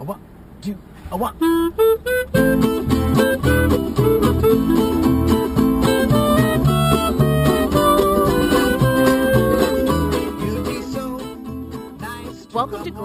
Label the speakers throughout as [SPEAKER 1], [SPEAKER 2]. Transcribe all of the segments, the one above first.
[SPEAKER 1] A one, two, a one.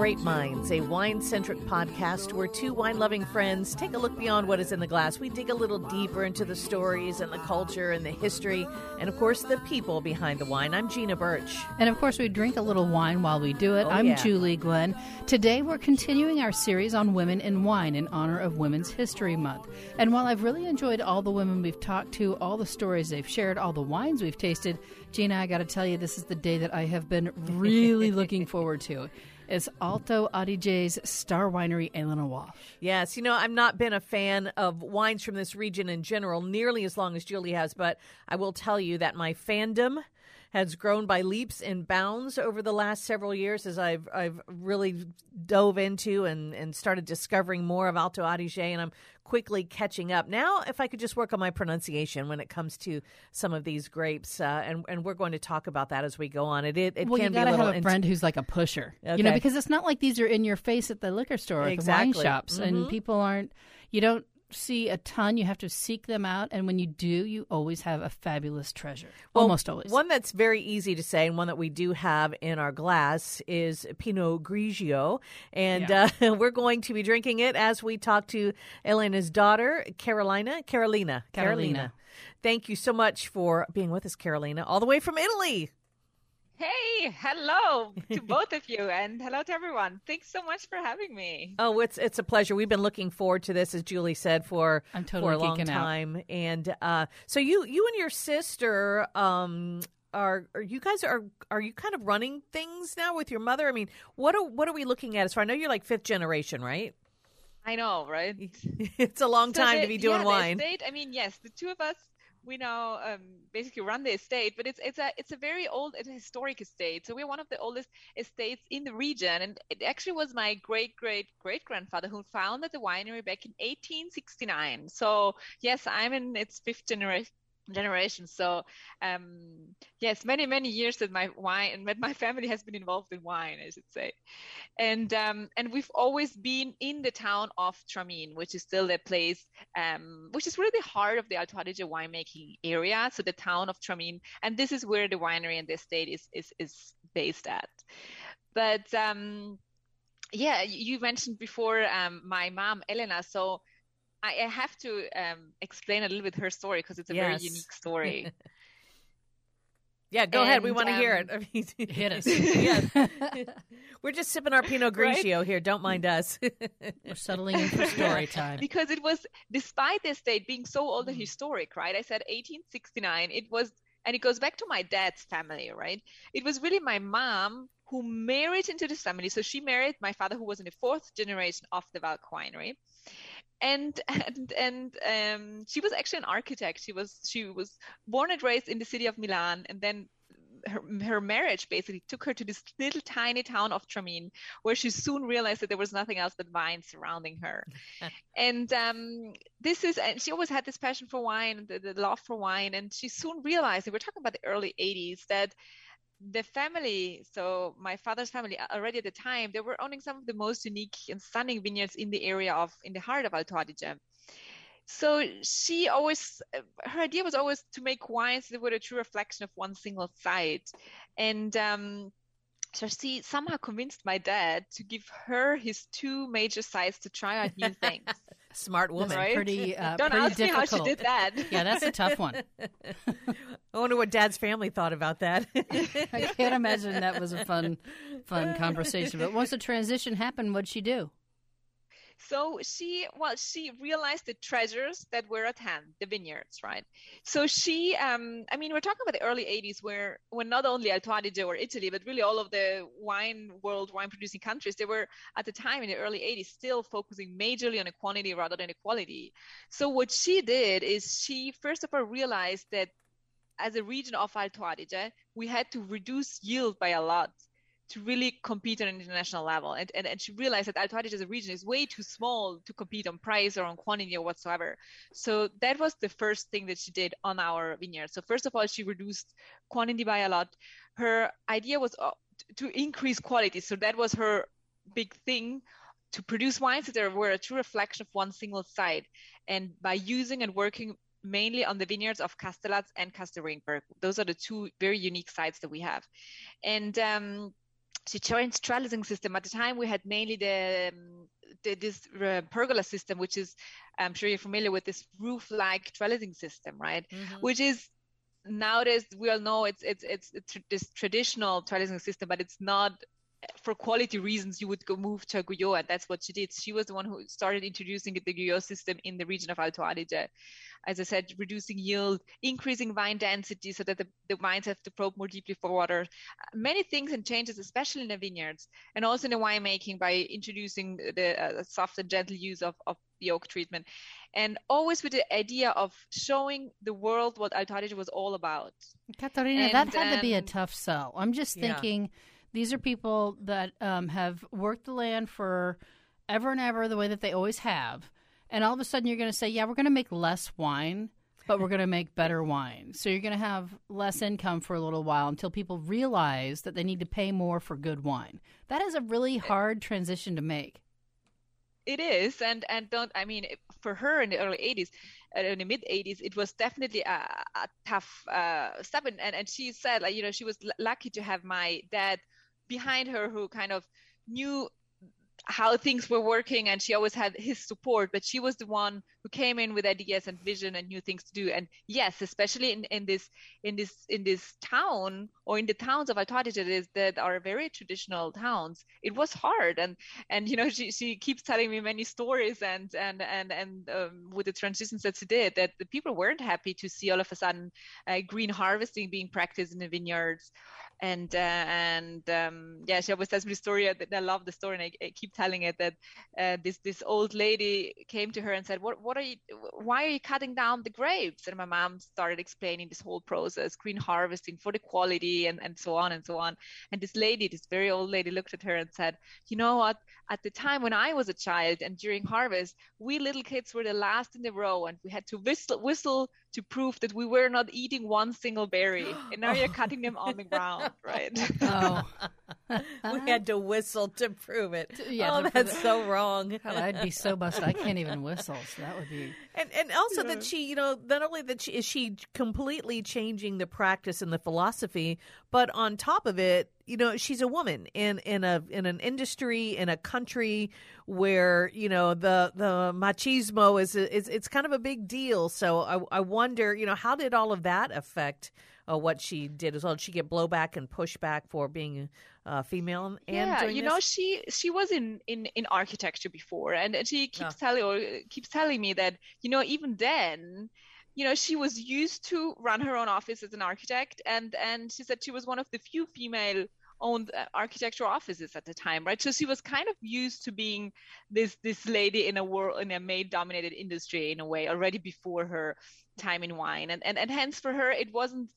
[SPEAKER 2] Grape Minds, a wine centric podcast where two wine loving friends take a look beyond what is in the glass. We dig a little deeper into the stories and the culture and the history, and of course, the people behind the wine. I'm Gina Birch.
[SPEAKER 3] And of course, we drink a little wine while we do it.
[SPEAKER 2] Oh,
[SPEAKER 3] I'm
[SPEAKER 2] yeah.
[SPEAKER 3] Julie Glenn. Today, we're continuing our series on women in wine in honor of Women's History Month. And while I've really enjoyed all the women we've talked to, all the stories they've shared, all the wines we've tasted, Gina, I got to tell you, this is the day that I have been really looking forward to. It's Alto Adige's Star Winery Elena Walch.
[SPEAKER 2] Yes, you know, I've not been a fan of wines from this region in general nearly as long as Julie has, but I will tell you that my fandom has grown by leaps and bounds over the last several years as I've I've really dove into and, and started discovering more of Alto Adige and I'm quickly catching up. Now if I could just work on my pronunciation when it comes to some of these grapes, uh, and and we're going to talk about that as we go on. It it, it
[SPEAKER 3] Well,
[SPEAKER 2] can
[SPEAKER 3] you
[SPEAKER 2] be
[SPEAKER 3] got
[SPEAKER 2] a
[SPEAKER 3] have a
[SPEAKER 2] int-
[SPEAKER 3] friend who's like a pusher, you know, because it's not like these are in your face at the liquor store or at the wine shops,
[SPEAKER 2] Mhm.
[SPEAKER 3] and people aren't. You don't see a ton. You have to seek them out, and when you do, you always have a fabulous treasure.
[SPEAKER 2] Well,
[SPEAKER 3] Almost always.
[SPEAKER 2] One that's very easy to say, and one that we do have in our glass is Pinot Grigio, and uh, we're going to be drinking it as we talk to Elena's daughter, Carolina. Carolina.
[SPEAKER 3] Carolina.
[SPEAKER 2] Thank you so much for being with us, Carolina, all the way from Italy.
[SPEAKER 4] Hey, hello to both of you, and hello to everyone. Thanks so much for having me.
[SPEAKER 2] Oh, it's it's a pleasure. We've been looking forward to this, as Julie said, for
[SPEAKER 3] I'm
[SPEAKER 2] for a long
[SPEAKER 3] geeking out.
[SPEAKER 2] time. And uh, so you you and your sister um, are are you guys are are you kind of running things now with your mother? I mean, what are what are we looking at? So I know you're like fifth generation, right?
[SPEAKER 4] I know, right?
[SPEAKER 2] it's a long
[SPEAKER 4] So
[SPEAKER 2] time
[SPEAKER 4] the-
[SPEAKER 2] to be doing
[SPEAKER 4] yeah,
[SPEAKER 2] wine.
[SPEAKER 4] The estate, I mean, yes, the two of us, we now um, basically run the estate, but it's it's a it's a very old, it's a historic estate. So we're one of the oldest estates in the region, and it actually was my great great great grandfather who founded the winery back in 1869. So yes, I'm in its fifth generation generation. So um yes many many years that my wine that my family has been involved in wine i should say. And um and we've always been in the town of Tramin which is still the place um which is really the heart of the Alto Adige winemaking area. So the town of Tramin and this is where the winery and the estate is is is based at. But um yeah you mentioned before um my mom Elena. So I I have to um, explain a little bit her story because it's a very unique story.
[SPEAKER 2] yeah, go ahead. We want to hear
[SPEAKER 4] um,
[SPEAKER 2] it. I mean,
[SPEAKER 3] Hit us.
[SPEAKER 2] yeah. We're just sipping our Pinot
[SPEAKER 4] Right?
[SPEAKER 2] Grigio here. Don't mind us.
[SPEAKER 3] We're settling in for story time.
[SPEAKER 4] because it was despite this estate being so old
[SPEAKER 2] Mm.
[SPEAKER 4] and historic right i said 1869 it was and it goes back to my dad's family right it was really my mom who married into this family so she married my father who was in the fourth generation of the Walch winery and and and um, she was actually an architect. She was she was born and raised in the city of milan and then her, her marriage basically took her to this little tiny town of Tramin, where she soon realized that there was nothing else but wine surrounding her. And um, this is and she always had this passion for wine the, the love for wine and she soon realized and we're talking about the early 80s that the family so my father's family already at the time they were owning some of the most unique and stunning vineyards in the area of in the heart of alto adige. So she always uh, her idea was always to make wines that were a true reflection of one single site. And um, so she somehow convinced my dad to give her his two major sites to try out new things
[SPEAKER 2] Smart woman.
[SPEAKER 4] Right?
[SPEAKER 3] Pretty, uh,
[SPEAKER 4] don't
[SPEAKER 3] pretty
[SPEAKER 4] ask me
[SPEAKER 3] difficult.
[SPEAKER 4] how she did that
[SPEAKER 3] Yeah, that's a tough one.
[SPEAKER 2] I wonder what Dad's family thought about that.
[SPEAKER 3] I can't imagine that was a fun, fun conversation. But once the transition happened, what'd she do?
[SPEAKER 4] So she, well, she realized the treasures that were at hand, the vineyards, right? So she, um, I mean, we're talking about the early 80s where, when not only Alto Adige or Italy, but really all of the wine world, wine producing countries, they were at the time in the early 80s still focusing majorly on quantity rather than the quality. So what she did is she, first of all, realized that as a region of Alto Adige, we had to reduce yield by a lot to really compete on an international level. And, and, and she realized that Alto Adige as a region is way too small to compete on price or on quantity or whatsoever. So that was the first thing that she did on our vineyard. So first of all, she reduced quantity by a lot. Her idea was uh, to increase quality. So that was her big thing to produce wines that were a true reflection of one single site. And by using and working mainly on the vineyards of Kastelaz and Castelringberg, those are the two very unique sites that we have. And um, changed trellising system. At the time, we had mainly the, um, the this uh, pergola system, which is I'm sure you're familiar with this roof-like trellising system, right? Mm-hmm. Which is nowadays we all know it's it's it's, it's this traditional trellising system, but it's not for quality reasons you would go move to Guyot, and that's what she did. She was the one who started introducing the Guyot system in the region of Alto Adige. As I said, reducing yield, increasing vine density so that the, the vines have to probe more deeply for water. Many things and changes, especially in the vineyards, and also in the winemaking by introducing the uh, soft and gentle use of, of the oak treatment. And always with the idea of showing the world what Alto Adige was all about.
[SPEAKER 3] Katharina, and, that had to be a um, tough sell. I'm just thinking. These are people that um, have worked the land for ever and ever the way that they always have. And all of a sudden, you're going to say, yeah, we're going to make less wine, but we're going to make better wine. So you're going to have less income for a little while until people realize that they need to pay more for good wine. That is a really hard transition to make.
[SPEAKER 4] It is, and and don't I mean for her in the early '80s, uh, in the mid 80s, it was definitely a, a tough uh, step. And, and she said, like, you know, she was l- lucky to have my dad behind her who kind of knew how things were working and she always had his support but she was the one who came in with ideas and vision and new things to do and yes especially in, in this in this in this town or in the towns of Adige that are very traditional towns it was hard and and you know she, she keeps telling me many stories and and and and um, with the transitions that she did that the people weren't happy to see all of a sudden uh, green harvesting being practiced in the vineyards and uh, and um, yeah, she always tells me the story. I, I love the story, and I, I keep telling it that uh, this this old lady came to her and said, "What what are you? Why are you cutting down the grapes?" And my mom started explaining this whole process, green harvesting for the quality, and and so on and so on. And this lady, this very old lady, looked at her and said, "You know what? At the time when I was a child and during harvest, we little kids were the last in the row, and we had to whistle whistle." To prove that we were not eating one single berry, and now oh. you're cutting them on the ground, right?
[SPEAKER 2] Oh, we had to whistle to prove it. Yeah, oh, that's so wrong.
[SPEAKER 3] I'd be so busted. I can't even whistle. So that would be.
[SPEAKER 2] And and also yeah. that she, you know, not only that she is she completely changing the practice and the philosophy, but on top of it, you know she's a woman in in a in an industry in a country where you know the the machismo is is it's kind of a big deal so i i wonder you know how did all of that affect uh, what she did as well did she get blowback and pushback for being uh, female and
[SPEAKER 4] yeah you
[SPEAKER 2] this?
[SPEAKER 4] know she she was in in in architecture before and, and she keeps oh. telling or keeps telling me that you know even then you know she was used to run her own office as an architect and and she said she was one of the few female owned uh, architectural offices at the time right? So she was kind of used to being this this lady in a world in a maid dominated industry in a way already before her time in wine. And and, and hence for her it wasn't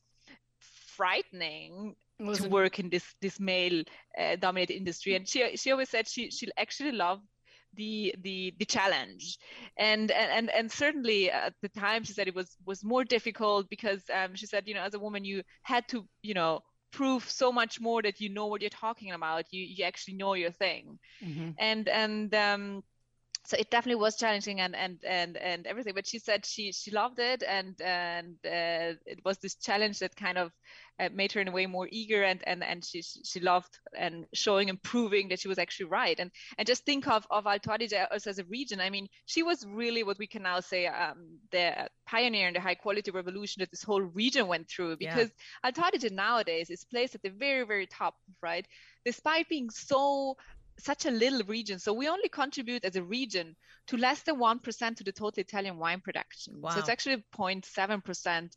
[SPEAKER 4] frightening to work in this this male uh, dominated industry. And she she always said she she actually loved the the the challenge. And and and certainly at the time she said it was was more difficult because um, she said you know as a woman you had to you know prove so much more that you know what you're talking about. You you actually know your thing. Mm-hmm. and and um so it definitely was challenging and and and and everything but she said she she loved it and and uh, it was this challenge that kind of uh, made her in a way more eager and and and she she loved and showing and proving that she was actually right. And and just think of of Alto Adige as, a region. I mean she was really what we can now say um, the pioneer in the high quality revolution that this whole region went through because yeah. Alto Adige nowadays is placed at the very very top right? Despite being so such a little region. So we only contribute as a region to less than 1% to the total Italian wine production. Wow. So it's actually 0.7%.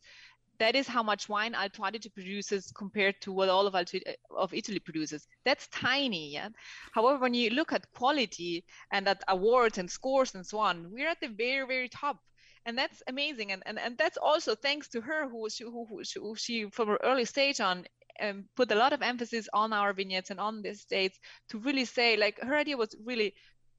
[SPEAKER 4] That is how much wine Alto Adige produces compared to what all of, Alto, of Italy produces. That's tiny. Yeah? However, when you look at quality and at awards and scores and so on, we're at the very, very top and that's amazing and, and and that's also thanks to her who she who, who, who she from her early stage on um, put a lot of emphasis on our vignettes and on the estates to really say like her idea was really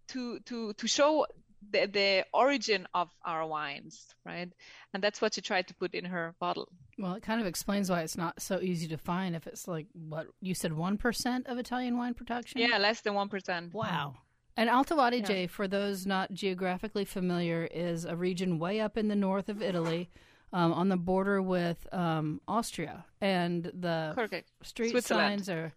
[SPEAKER 4] to to to show the, the origin of our wines right? And that's what she tried to put in her bottle.
[SPEAKER 3] Well it kind of explains why it's not so easy to find if it's like what you said 1% of italian wine production?
[SPEAKER 4] Yeah less than 1%
[SPEAKER 3] wow. And Alto Adige, yeah. for those not geographically familiar, is a region way up in the north of Italy. Um, on the border with um, Austria, and the
[SPEAKER 4] Correct.
[SPEAKER 3] street signs are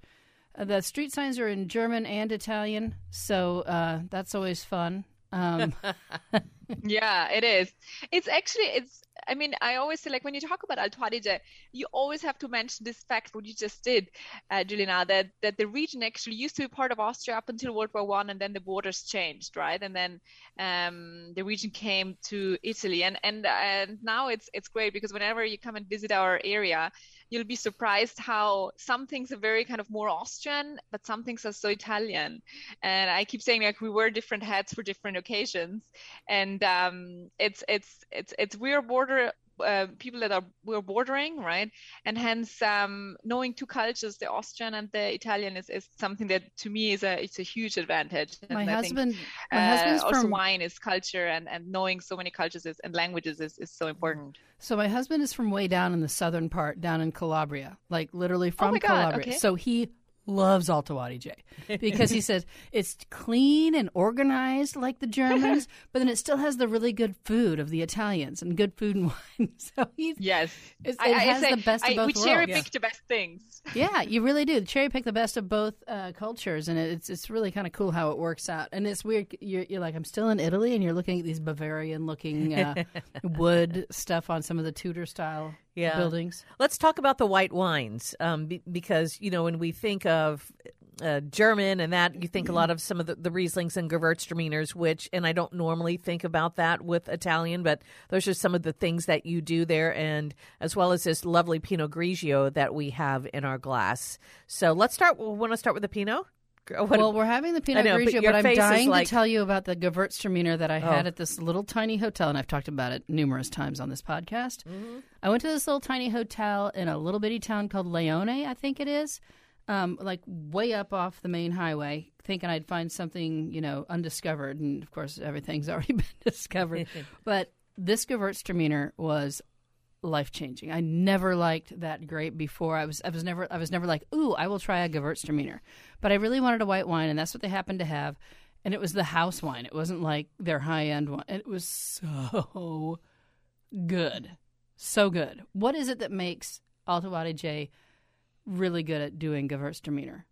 [SPEAKER 3] uh, the street signs are in German and Italian, so uh, that's always fun. Um,
[SPEAKER 4] yeah, it is. It's actually it's I mean, I always say, like, when you talk about Alto Adige, you always have to mention this fact, what you just did, uh, Juliana, that, that the region actually used to be part of Austria up until World War One, and then the borders changed, right? And then um, the region came to Italy, and and and now it's it's great because whenever you come and visit our area, you'll be surprised how some things are very kind of more Austrian, but some things are so Italian. And I keep saying like we wear different hats for different occasions, and um, it's it's it's it's we're border uh, people that are we're bordering, right? And hence, um, knowing two cultures, the Austrian and the Italian, is, is something that to me is a it's a huge advantage.
[SPEAKER 3] My
[SPEAKER 4] and
[SPEAKER 3] husband,
[SPEAKER 4] think,
[SPEAKER 3] my uh, husband's
[SPEAKER 4] also
[SPEAKER 3] from
[SPEAKER 4] wine is culture, and, and knowing so many cultures is, and languages is, is so important.
[SPEAKER 3] So my husband is from way down in the southern part, down in Calabria, like literally
[SPEAKER 4] oh
[SPEAKER 3] from
[SPEAKER 4] oh
[SPEAKER 3] Calabria.
[SPEAKER 4] Okay.
[SPEAKER 3] So he loves Alto Adige because he says it's clean and organized like the Germans, but then it still has the really good food of the Italians and good food and wine. So he's
[SPEAKER 4] yes,
[SPEAKER 3] it
[SPEAKER 4] I,
[SPEAKER 3] has
[SPEAKER 4] I say,
[SPEAKER 3] the best of
[SPEAKER 4] I,
[SPEAKER 3] both
[SPEAKER 4] we cherry pick the best things.
[SPEAKER 3] yeah, you really do. Cherry pick the best of both uh, cultures, and it's it's really kind of cool how it works out. And it's weird. You're, you're like, I'm still in Italy, and you're looking at these Bavarian looking uh, wood stuff on some of the Tudor style
[SPEAKER 2] yeah.
[SPEAKER 3] buildings.
[SPEAKER 2] Let's talk about the white wines um, be- because, you know, when we think of uh, German and that, you think a lot of some of the, the Rieslings and Gewürztraminers, which, and I don't normally think about that with Italian, but those are some of the things that you do there, and as well as this lovely Pinot Grigio that we have in our glass. So let's start. We want to start with the Pinot?
[SPEAKER 3] Well, we're having the Pinot
[SPEAKER 2] know,
[SPEAKER 3] Grigio,
[SPEAKER 2] but,
[SPEAKER 3] but, I'm dying
[SPEAKER 2] like,
[SPEAKER 3] to tell you about the Gewürztraminer that I had
[SPEAKER 2] oh.
[SPEAKER 3] at this little tiny hotel, and I've talked about it numerous times on this podcast.
[SPEAKER 2] Mm-hmm.
[SPEAKER 3] I went to this little tiny hotel in a little bitty town called Leone, I think it is, um, like way up off the main highway, thinking I'd find something, you know, undiscovered, and of course everything's already been discovered. but this Gewürztraminer was life changing. I never liked that grape before. I was I was never I was never like, ooh, I will try a Gewürztraminer. But I really wanted a white wine, and that's what they happened to have. And it was the house wine. It wasn't like their high end one. It was so good, so good. What is it that makes Alto Adige really good at doing Gewürztraminer?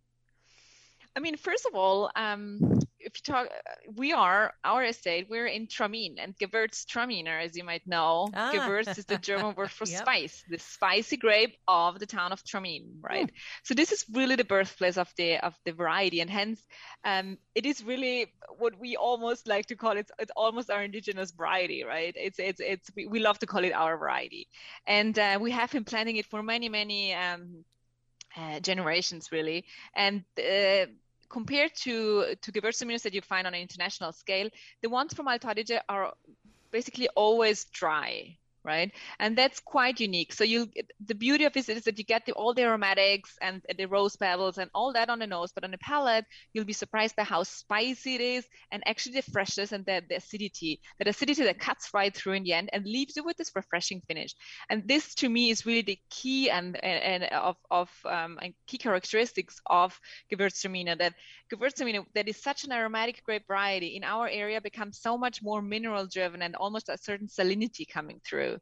[SPEAKER 4] I mean, first of all, um, if you talk, we are our estate. We're in Tramin, and Gewürztraminer, as you might know,
[SPEAKER 2] Ah.
[SPEAKER 4] Gewürz is the German word for
[SPEAKER 2] Yep.
[SPEAKER 4] spice, the spicy grape of the town of Tramin, right? So this is really the birthplace of the of the variety, and hence, um, it is really what we almost like to call it. It's almost our indigenous variety, right? It's it's it's we, we love to call it our variety, and uh, we have been planting it for many many. Um, uh, generations really and uh, compared to to Gewürztraminers that you find on an international scale the ones from Alto Adige are basically always dry right? And that's quite unique. So you the beauty of it is that you get the, all the aromatics and the rose petals and all that on the nose but on the palate you'll be surprised by how spicy it is and actually the freshness and the, the acidity that acidity that cuts right through in the end and leaves you with this refreshing finish. And this to me is really the key and and, and of of um, and key characteristics of Gewürztraminer that Gewürztraminer that is such an aromatic grape variety in our area becomes so much more mineral driven and almost a certain salinity coming through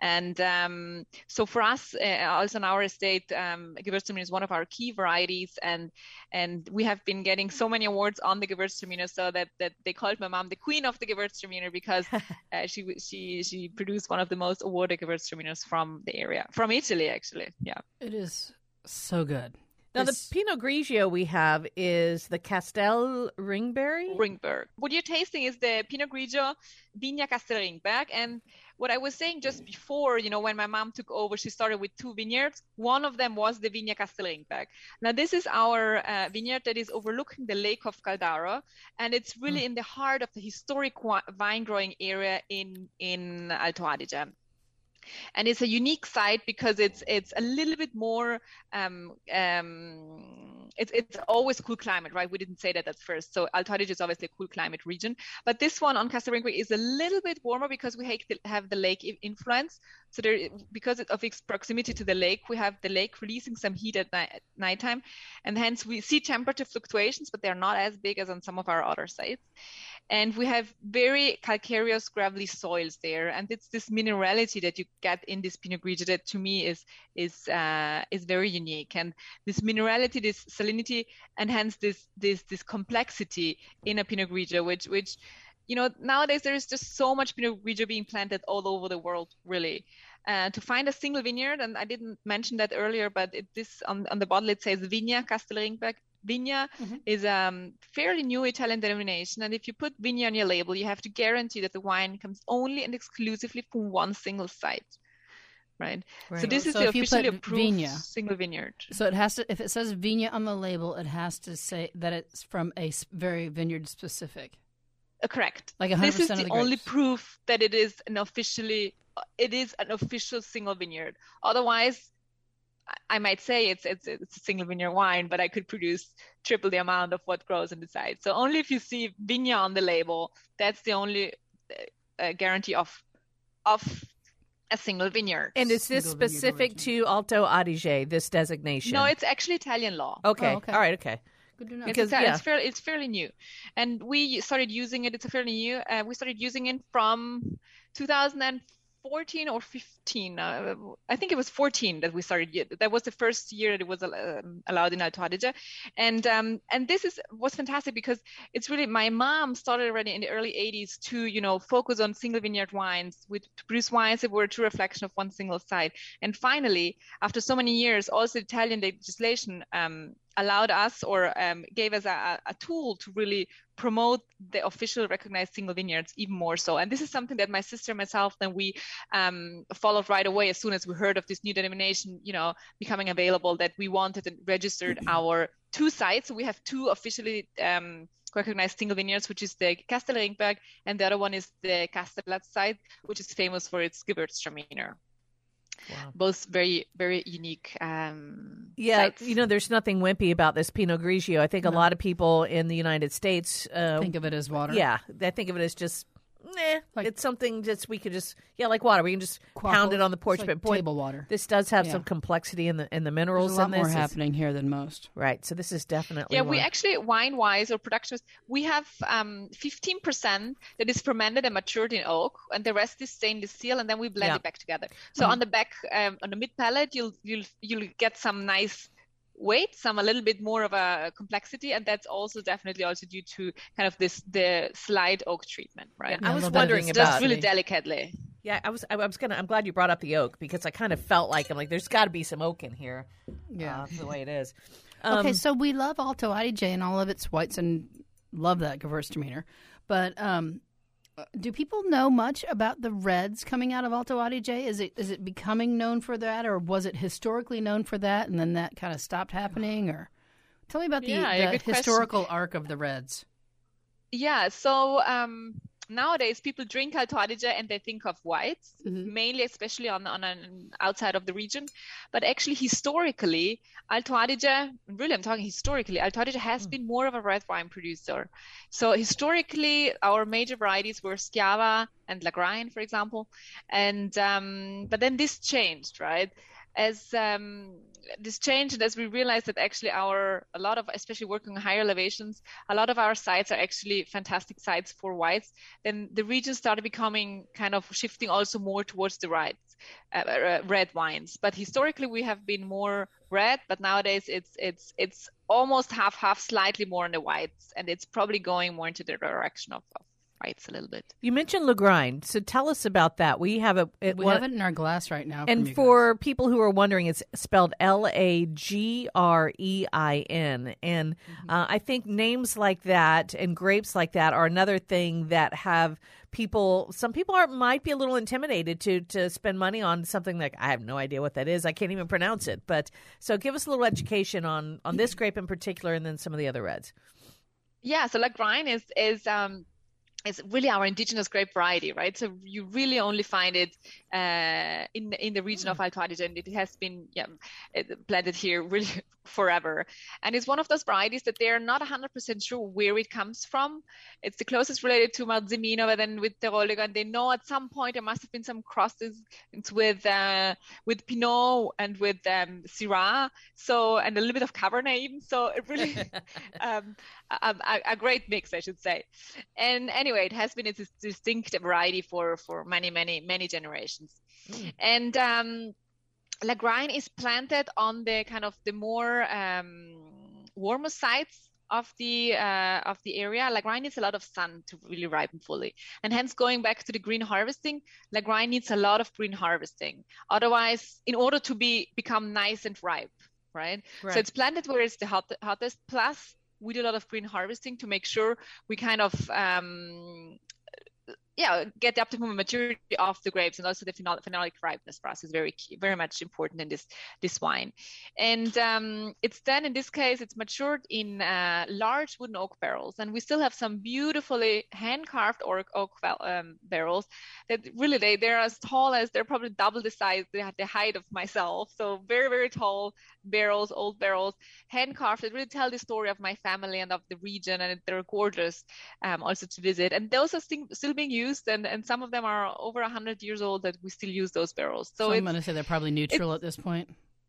[SPEAKER 4] and um, so for us uh, also on our estate um, Gewürztraminer is one of our key varieties and and we have been getting so many awards on the Gewürztraminer so that that they called my mom the queen of the Gewürztraminer because uh, she she she produced one of the most awarded Gewürztraminers from the area from Italy actually yeah
[SPEAKER 3] It is so good.
[SPEAKER 2] Now, the Pinot Grigio we have is the Castel Ringberry.
[SPEAKER 4] Ringberg. What you're tasting is the Pinot Grigio Vigna Castel Ringberg. And what I was saying just before, you know, when my mom took over, she started with two vineyards. One of them was the Vigna Castel Ringberg. Now, this is our uh, vineyard that is overlooking the Lake of Caldaro, and it's really in the heart of the historic wine growing area in in Alto Adige. And it's a unique site because it's it's a little bit more um, um, it's it's always cool climate right? We didn't say that at first. So Alto Adige is obviously a cool climate region. But this one on Castello is a little bit warmer because we have the lake influence. So there because of its proximity to the lake we have the lake releasing some heat at, night, at nighttime. And hence we see temperature fluctuations but they're not as big as on some of our other sites and we have very calcareous gravelly soils there. And it's this minerality that you get in this pinot grigio that to me is is uh, is very unique. And this minerality this salinity and hence this this this complexity in a pinot grigio which which you know nowadays there is just so much pinot grigio being planted all over the world really. Uh, to find a single vineyard, and I didn't mention that earlier, but it, this on, on the bottle it says Vigna Castello Vigna mm-hmm. is a um, fairly new Italian denomination, and if you put Vigna on your label, you have to guarantee that the wine comes only and exclusively from one single site. Right. right. So this is
[SPEAKER 3] so
[SPEAKER 4] the officially approved
[SPEAKER 3] Vigna,
[SPEAKER 4] single vineyard.
[SPEAKER 3] So it has to, if it says Vigna on the label, it has to say that it's from a very vineyard specific.
[SPEAKER 4] Uh, correct.
[SPEAKER 3] Like 100%
[SPEAKER 4] this is
[SPEAKER 3] the,
[SPEAKER 4] the only proof that it is an officially, uh, it is an official single vineyard. Otherwise, I might say it's, it's it's a single vineyard wine, but I could produce triple the amount of what grows in the site. So only if you see Vigna on the label, that's the only uh, uh guarantee of of a single vineyard.
[SPEAKER 2] And is this
[SPEAKER 3] single
[SPEAKER 2] specific to Alto Adige? This designation?
[SPEAKER 4] No, it's actually Italian law.
[SPEAKER 2] Okay. Oh, okay. All right. Okay.
[SPEAKER 3] Good to know.
[SPEAKER 4] Because it's, yeah. it's fairly it's fairly new, and we started using it. It's a fairly new. Uh, we started using it from 2004 14 or 15. Uh, I think it was 14 that we started. That was the first year that it was uh, allowed in Alto Adige. And um, and this is was fantastic because it's really my mom started already in the early 80s to you know focus on single vineyard wines with to produce wines that were a true reflection of one single site. And finally, after so many years, also Italian legislation um, allowed us or um, gave us a, a, tool to really promote the official recognized single vineyards even more so. And this is something that my sister and myself then we um, followed right away as soon as we heard of this new denomination, you know, becoming available that we wanted and registered mm-hmm. our two sites. So we have two officially um, recognized single vineyards, which is the Castello Ringberg, and the other one is the Kastelaz site, which is famous for its Gewürztraminer. Wow. Both very, very unique. Um,
[SPEAKER 2] yeah,
[SPEAKER 4] sites.
[SPEAKER 2] you know, there's nothing wimpy about this Pinot Grigio. I think no. a lot of people in the United States uh,
[SPEAKER 3] think of it as water.
[SPEAKER 2] Yeah, they think of it as just eh, like, it's something just we could just yeah, like water. We can just pound it on the porch.
[SPEAKER 3] Like
[SPEAKER 2] but boy,
[SPEAKER 3] table water.
[SPEAKER 2] This does have yeah. some complexity in the in the minerals.
[SPEAKER 3] There's a lot
[SPEAKER 2] more
[SPEAKER 3] happening here than most.
[SPEAKER 2] Right. So this is definitely
[SPEAKER 4] yeah.
[SPEAKER 2] One.
[SPEAKER 4] We actually wine wise or production we have um, 15% that is fermented and matured in oak, and the rest is stainless steel, and then we blend yeah. it back together. So mm-hmm. on the back um, on the mid palate, you'll you'll you'll get some nice weight, some a little bit more of a complexity, and that's also definitely also due to kind of this the slide oak treatment, right?
[SPEAKER 2] Yeah, I was wondering about
[SPEAKER 4] just really delicately.
[SPEAKER 2] Yeah, I was. I was gonna. I'm glad you brought up the oak because I kind of felt like I'm like there's got to be some oak in here. Yeah, uh, the way it is.
[SPEAKER 3] Um, okay, so we love Alto Adige and all of its whites and love that Gewürztraminer, but um, do people know much about the Reds coming out of Alto Adige? Is it is it becoming known for that, or was it historically known for that, and then that kind of stopped happening? Or tell me about the, yeah, the historical question. arc of the Reds.
[SPEAKER 4] Yeah, so um, nowadays people drink Alto Adige and they think of whites, mm-hmm. mainly, especially on on an outside of the region. But actually, historically, Alto Adige, really, I'm talking historically, Alto Adige has mm. been more of a red wine producer. So historically, our major varieties were Schiava and Lagrein, for example, and um, but then this changed, right? As um, this changed and as we realized that actually our a lot of especially working on higher elevations a lot of our sites are actually fantastic sites for whites then the region started becoming kind of shifting also more towards the right uh, uh, red wines. But historically we have been more red but nowadays it's it's it's almost half half slightly more on the whites and it's probably going more into the direction of, of rights a little bit.
[SPEAKER 2] You mentioned Lagrein, so tell us about that. We have a
[SPEAKER 3] it, we have it in our glass right now.
[SPEAKER 2] And for guys. people who are wondering, it's spelled L A G R E I N, and mm-hmm. uh, I think names like that and grapes like that are another thing that have people. Some people are might be a little intimidated to to spend money on something like I have no idea what that is. I can't even pronounce it. But so give us a little education on on this grape in particular, and then some of the other reds.
[SPEAKER 4] Yeah, so Lagrein is is um it's really our indigenous grape variety, right? So you really only find it uh, in in the region of Alto Adige, and it has been yeah, planted here really forever. And it's one of those varieties that they're not 100% sure where it comes from. It's the closest related to Marzemino, but then with Teroldego, and they know at some point there must have been some crosses with uh, with Pinot and with um, Syrah, so and a little bit of Cabernet even. So it really um, a, a, great mix, I should say. And anyway, it has been a distinct variety for for many, many, many generations. Mm. And um, Lagrein is planted on the kind of the more um, warmer sites of the uh, of the area. Lagrein needs a lot of sun to really ripen fully, and hence going back to the green harvesting, Lagrein needs a lot of green harvesting. Otherwise, in order to be become nice and ripe, right? right. So it's planted where it's the hot, hottest. Plus, we do a lot of green harvesting to make sure we kind of um, yeah, get the optimum maturity of the grapes and also the phenol- phenolic ripeness process is very key, very much important in this this wine. And um, it's then in this case it's matured in uh, large wooden oak barrels, and we still have some beautifully hand carved oak, oak um, barrels that really they they're as tall as they're probably double the size they the, the height of myself. So very very tall barrels, old barrels, hand carved that really tell the story of my family and of the region, and they're gorgeous um, also to visit. And those are still being used used, and, and some of them are over 100 years old that we still use those barrels. So,
[SPEAKER 3] so I'm going to say they're probably neutral at this point.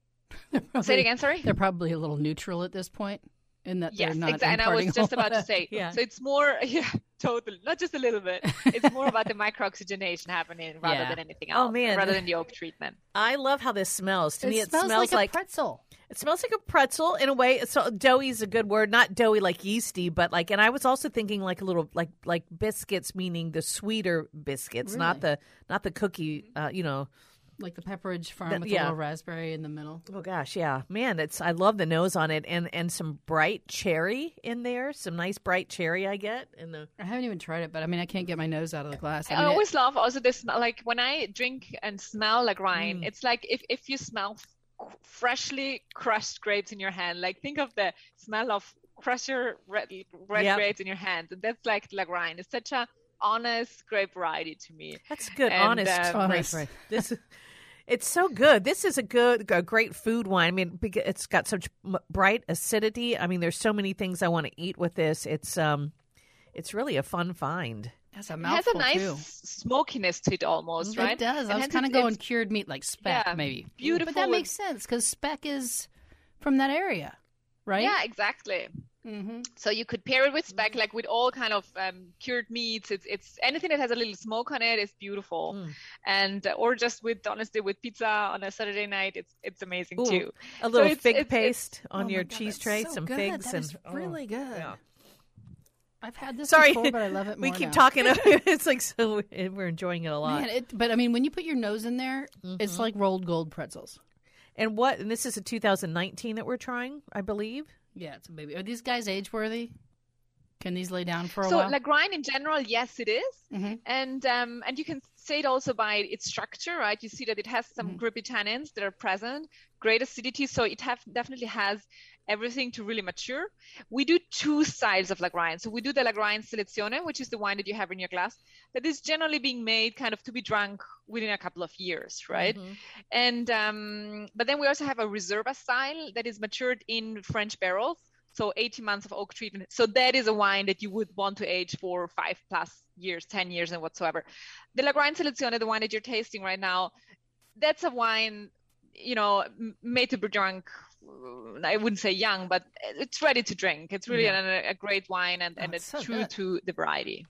[SPEAKER 4] probably, say it again, sorry?
[SPEAKER 3] They're probably a little neutral at this point in that
[SPEAKER 4] yes,
[SPEAKER 3] they're not
[SPEAKER 4] exactly. And I was just about to say, yeah. so it's more, yeah, totally, not just a little bit. It's more about the microoxygenation happening rather yeah. than anything oh, else. Oh man, rather than the oak treatment.
[SPEAKER 2] I love how this smells. To
[SPEAKER 3] it
[SPEAKER 2] me, it
[SPEAKER 3] smells,
[SPEAKER 2] smells
[SPEAKER 3] like, like, a pretzel.
[SPEAKER 2] It smells like a pretzel in a way. So doughy is a good word, not doughy like yeasty, but like. And I was also thinking like a little like like biscuits, meaning the sweeter biscuits, really? not the not the cookie. Uh, you know,
[SPEAKER 3] like the Pepperidge Farm the, with yeah. a little raspberry in the middle.
[SPEAKER 2] Oh gosh, yeah, man, it's I love the nose on it, and and some bright cherry in there, some nice bright cherry I get in the.
[SPEAKER 3] I haven't even tried it, but I mean, I can't get my nose out of the glass.
[SPEAKER 4] I,
[SPEAKER 3] mean,
[SPEAKER 4] I always it... love also this like when I drink and smell Lagrein, mm. it's like if if you smell freshly crushed grapes in your hand. Like think of the smell of crusher red, red yep. grapes in your hand. That's like Lagrein. It's such a honest grape variety to me.
[SPEAKER 2] That's good, and, honest. Um, honest. Right. This it's so good. This is a good, a great food wine. I mean, it's got such bright acidity. I mean, there's so many things I want to eat with this. It's um, it's really a fun find.
[SPEAKER 3] Has a it has a
[SPEAKER 4] nice
[SPEAKER 3] too.
[SPEAKER 4] smokiness to it almost, right?
[SPEAKER 3] It does. I was kind of going cured meat like speck, yeah, maybe.
[SPEAKER 4] Beautiful.
[SPEAKER 3] But that makes sense because speck is from that area, right?
[SPEAKER 4] Yeah, exactly. Mm-hmm. So you could pair it with speck, like with all kind of um, cured meats. It's it's anything that has a little smoke on it is beautiful, mm. and uh, or just with honestly with pizza on a Saturday night, it's it's amazing
[SPEAKER 2] Ooh,
[SPEAKER 4] too.
[SPEAKER 2] A little so fig it's, paste it's, on oh your God, cheese tray,
[SPEAKER 3] so
[SPEAKER 2] some
[SPEAKER 3] good.
[SPEAKER 2] figs,
[SPEAKER 3] that
[SPEAKER 2] and
[SPEAKER 3] really oh, good. Yeah. I've had this
[SPEAKER 2] Sorry,
[SPEAKER 3] before, but I love it
[SPEAKER 2] we keep
[SPEAKER 3] now.
[SPEAKER 2] talking. it's like so we're enjoying it a lot.
[SPEAKER 3] Man, it, but I mean, when you put your nose in there, mm-hmm. it's like rolled gold pretzels.
[SPEAKER 2] And what? And this is a 2019 that we're trying, I believe.
[SPEAKER 3] Yeah, it's a baby. Are these guys age worthy? Can these lay down for a
[SPEAKER 4] so,
[SPEAKER 3] while?
[SPEAKER 4] So Lagrein in general, yes, it is. Mm-hmm. and um, and you can say it also by its structure, right? You see that it has some mm-hmm. grippy tannins that are present, great acidity, so it have definitely has everything to really mature. We do two styles of Lagrein. So we do the Lagrein Selezione, which is the wine that you have in your glass, that is generally being made kind of to be drunk within a couple of years, right? Mm-hmm. And um, but then we also have a Reserva style that is matured in French barrels. So 18 months of oak treatment. So that is a wine that you would want to age for five plus years, 10 years, and whatsoever. The Lagrein Selezione, the wine that you're tasting right now, that's a wine, you know, made to be drunk I wouldn't say young, but it's ready to drink. It's really yeah. a, a, great wine and, oh, and it's, so true good. to the variety.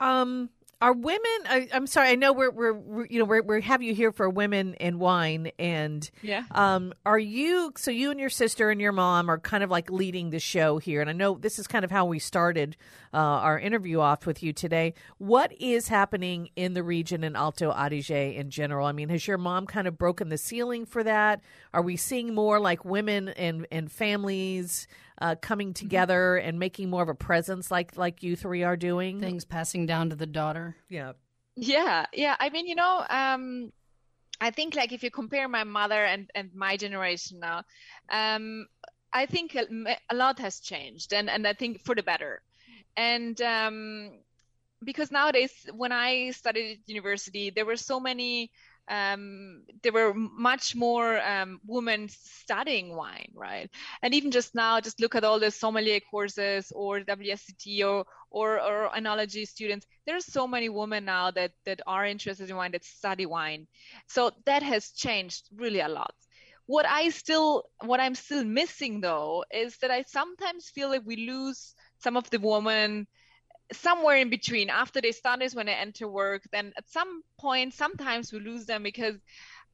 [SPEAKER 2] Um, are women I, am sorry i know we're, we're, we're you know we're, we have you here for women and wine and
[SPEAKER 4] yeah.
[SPEAKER 2] um are you so you and your sister and your mom are kind of like leading the show here. And i know this is kind of how we started uh, our interview off with you today. What is happening in the region in alto adige in general? I mean has your mom kind of broken the ceiling for that? Are we seeing more like women and and families uh, coming mm-hmm. together and making more of a presence like like you three are doing.
[SPEAKER 3] Things passing down to the daughter.
[SPEAKER 2] Yeah.
[SPEAKER 4] Yeah yeah. I mean you know um i think like if you compare my mother and and my generation now um i think a, a lot has changed and and i think for the better. And um because nowadays when I studied at university, there were so many um, there were much more um, women studying wine, right? And even just now, just look at all the sommelier courses or WSET or, or, or enology students. There are so many women now that, that are interested in wine, that study wine. So that has changed really a lot. What I still, what I'm still missing though, is that I sometimes feel like we lose some of the women somewhere in between. After they start is when they enter work then at some point sometimes we lose them because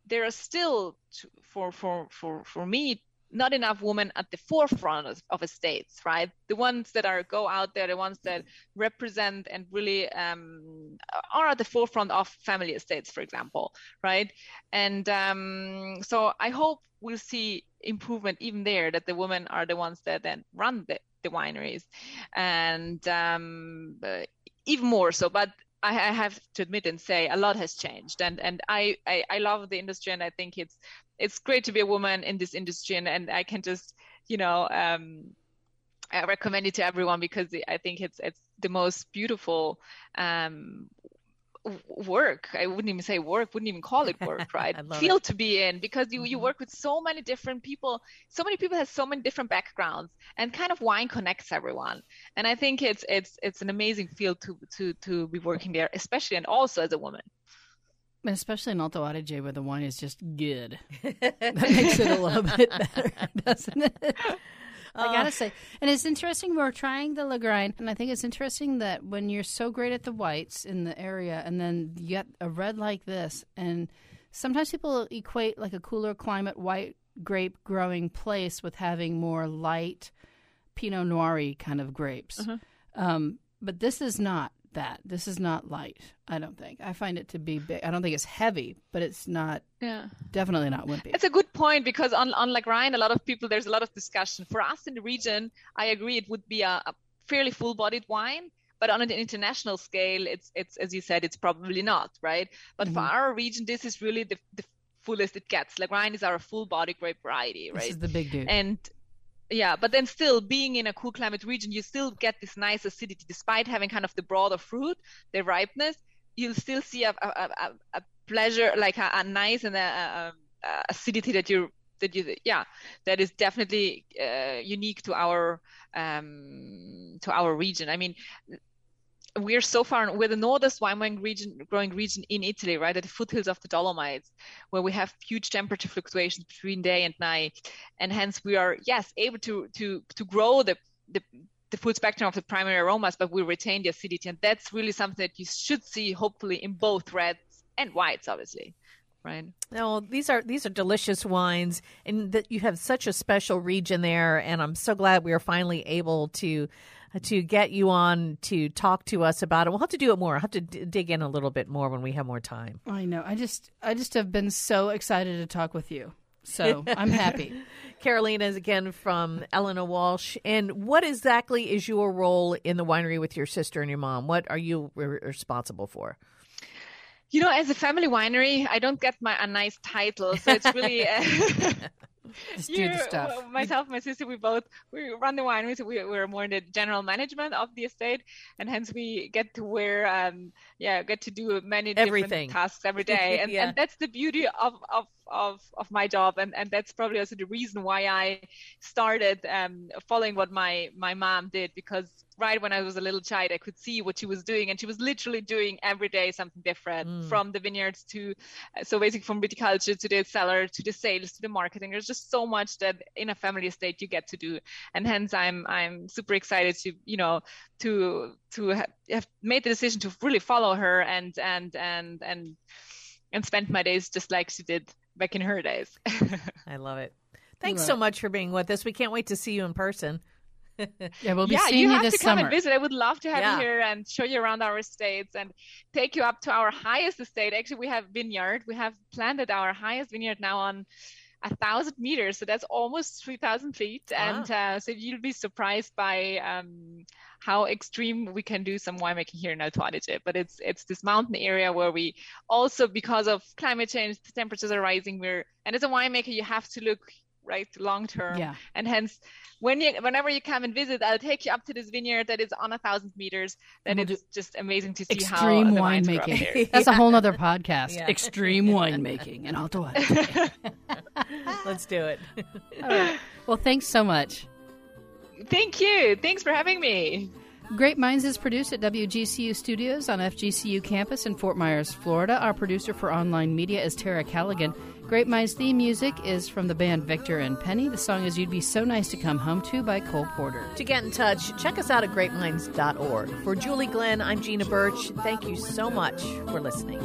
[SPEAKER 4] there are still for for for for me not enough women at the forefront of, of estates right? The ones that are go out there the ones that represent and really um, are at the forefront of family estates for example right? And um, so i hope we'll see improvement even there that the women are the ones that then run the, the wineries, and um, even more so. But I, I, have to admit and say a lot has changed, and and I, I, I love the industry, and I think it's it's great to be a woman in this industry, and, and I can just you know um, I recommend it to everyone because I think it's it's the most beautiful um, work i wouldn't even say work wouldn't even call it work right field it. to be in because you, mm-hmm. you work with so many different people so many people have so many different backgrounds and kind of wine connects everyone and i think it's it's it's an amazing field to to to be working there especially and also as a woman And
[SPEAKER 3] Especially in Alto Adige, where the wine is just good. that makes it a little bit better, doesn't it? I gotta uh, say, and it's interesting. We're trying the Lagrein, and I think it's interesting that when you're so great at the whites in the area, and then you get a red like this, and sometimes people equate like a cooler climate white grape growing place with having more light Pinot Noir kind of grapes. Uh-huh. Um, but this is not that. This is not light. I don't think. I find it to be big. I don't think it's heavy, but it's not. Yeah. Definitely not wimpy.
[SPEAKER 4] It's a good point because on on Lagrein, a lot of people there's a lot of discussion. For us in the region, I agree it would be a, a fairly full-bodied wine. But on an international scale, it's it's as you said, it's probably not right. But mm-hmm. for our region, this is really the, the fullest it gets. Lagrein is our full body grape variety, right? This
[SPEAKER 3] is the big dude.
[SPEAKER 4] And yeah but then still being in a cool climate region you still get this nice acidity. Despite having kind of the broader fruit the ripeness you'll still see a, a, a, pleasure like a, a nice and a, acidity that you that you yeah that is definitely uh, unique to our um, to our region. I mean we're so far we're the northest wine region growing region in Italy, right at the foothills of the Dolomites, where we have huge temperature fluctuations between day and night, and hence we are yes able to to to grow the the the full spectrum of the primary aromas, but we retain the acidity, and that's really something that you should see hopefully in both reds and whites, obviously right?
[SPEAKER 2] No, these are these are delicious wines, and that you have such a special region there. And I'm so glad we are finally able to uh, to get you on to talk to us about it. We'll have to do it more. I'll have to d- dig in a little bit more when we have more time.
[SPEAKER 3] I know. I just I just have been so excited to talk with you. So I'm happy.
[SPEAKER 2] Carolina is again from Elena Walch. And what exactly is your role in the winery with your sister and your mom? What are you re- responsible for?
[SPEAKER 4] You know, as a family winery, I don't get my a nice title, so it's really. Uh,
[SPEAKER 3] the stuff.
[SPEAKER 4] Myself, my sister, we both we run the winery, so we, we're more in the general management of the estate, and hence we get to wear, um, yeah, get to do many
[SPEAKER 2] Everything.
[SPEAKER 4] different tasks every day, and, yeah. and that's the beauty of of of of my job, and and that's probably also the reason why I started um, following what my my mom did because right when I was a little child, I could see what she was doing, and she was literally doing every day something different, mm. from the vineyards to, uh, so basically from viticulture to the cellar to the sales to the marketing. There's just so much that in a family estate you get to do, and hence I'm I'm super excited to you know to to have, have made the decision to really follow her and and and and and spend my days just like she did back in her days.
[SPEAKER 2] I love it. Thanks so much for being with us. We can't wait to see you in person
[SPEAKER 3] yeah, we'll be yeah, seeing you,
[SPEAKER 4] you have
[SPEAKER 3] to
[SPEAKER 4] come
[SPEAKER 3] and
[SPEAKER 4] visit. I would love to have yeah. you here and show you around our estates and take you up to our highest estate. Actually, we have vineyard. We have planted our highest vineyard now on a thousand meters, so that's almost three thousand feet. Wow. And uh, so you'll be surprised by um, how extreme we can do some winemaking here in Alto Adige. But it's it's this mountain area where we also, because of climate change, the temperatures are rising. We're and as a winemaker, you have to look right long term
[SPEAKER 3] Yeah.
[SPEAKER 4] and hence when you whenever you come and visit i'll take you up to this vineyard that is on a thousand meters and
[SPEAKER 3] we'll
[SPEAKER 4] it's just amazing to see how
[SPEAKER 3] Extreme
[SPEAKER 4] the wines grow up
[SPEAKER 3] winemaking.
[SPEAKER 4] there.
[SPEAKER 3] That's a whole other podcast.
[SPEAKER 2] Yeah.
[SPEAKER 3] Extreme winemaking in Alto Adige.
[SPEAKER 2] Let's do it.
[SPEAKER 3] All right. Well, thanks so much.
[SPEAKER 4] thank you thanks for having me
[SPEAKER 3] Grape Minds is produced at WGCU Studios on FGCU campus in Fort Myers, Florida. Our producer for online media is Tara Callaghan. Grape Minds theme music is from the band Victor and Penny. The song is You'd Be So Nice to Come Home To by Cole Porter.
[SPEAKER 2] To get in touch, check us out at greatminds.org. For Julie Glenn, I'm Gina Birch. Thank you so much for listening.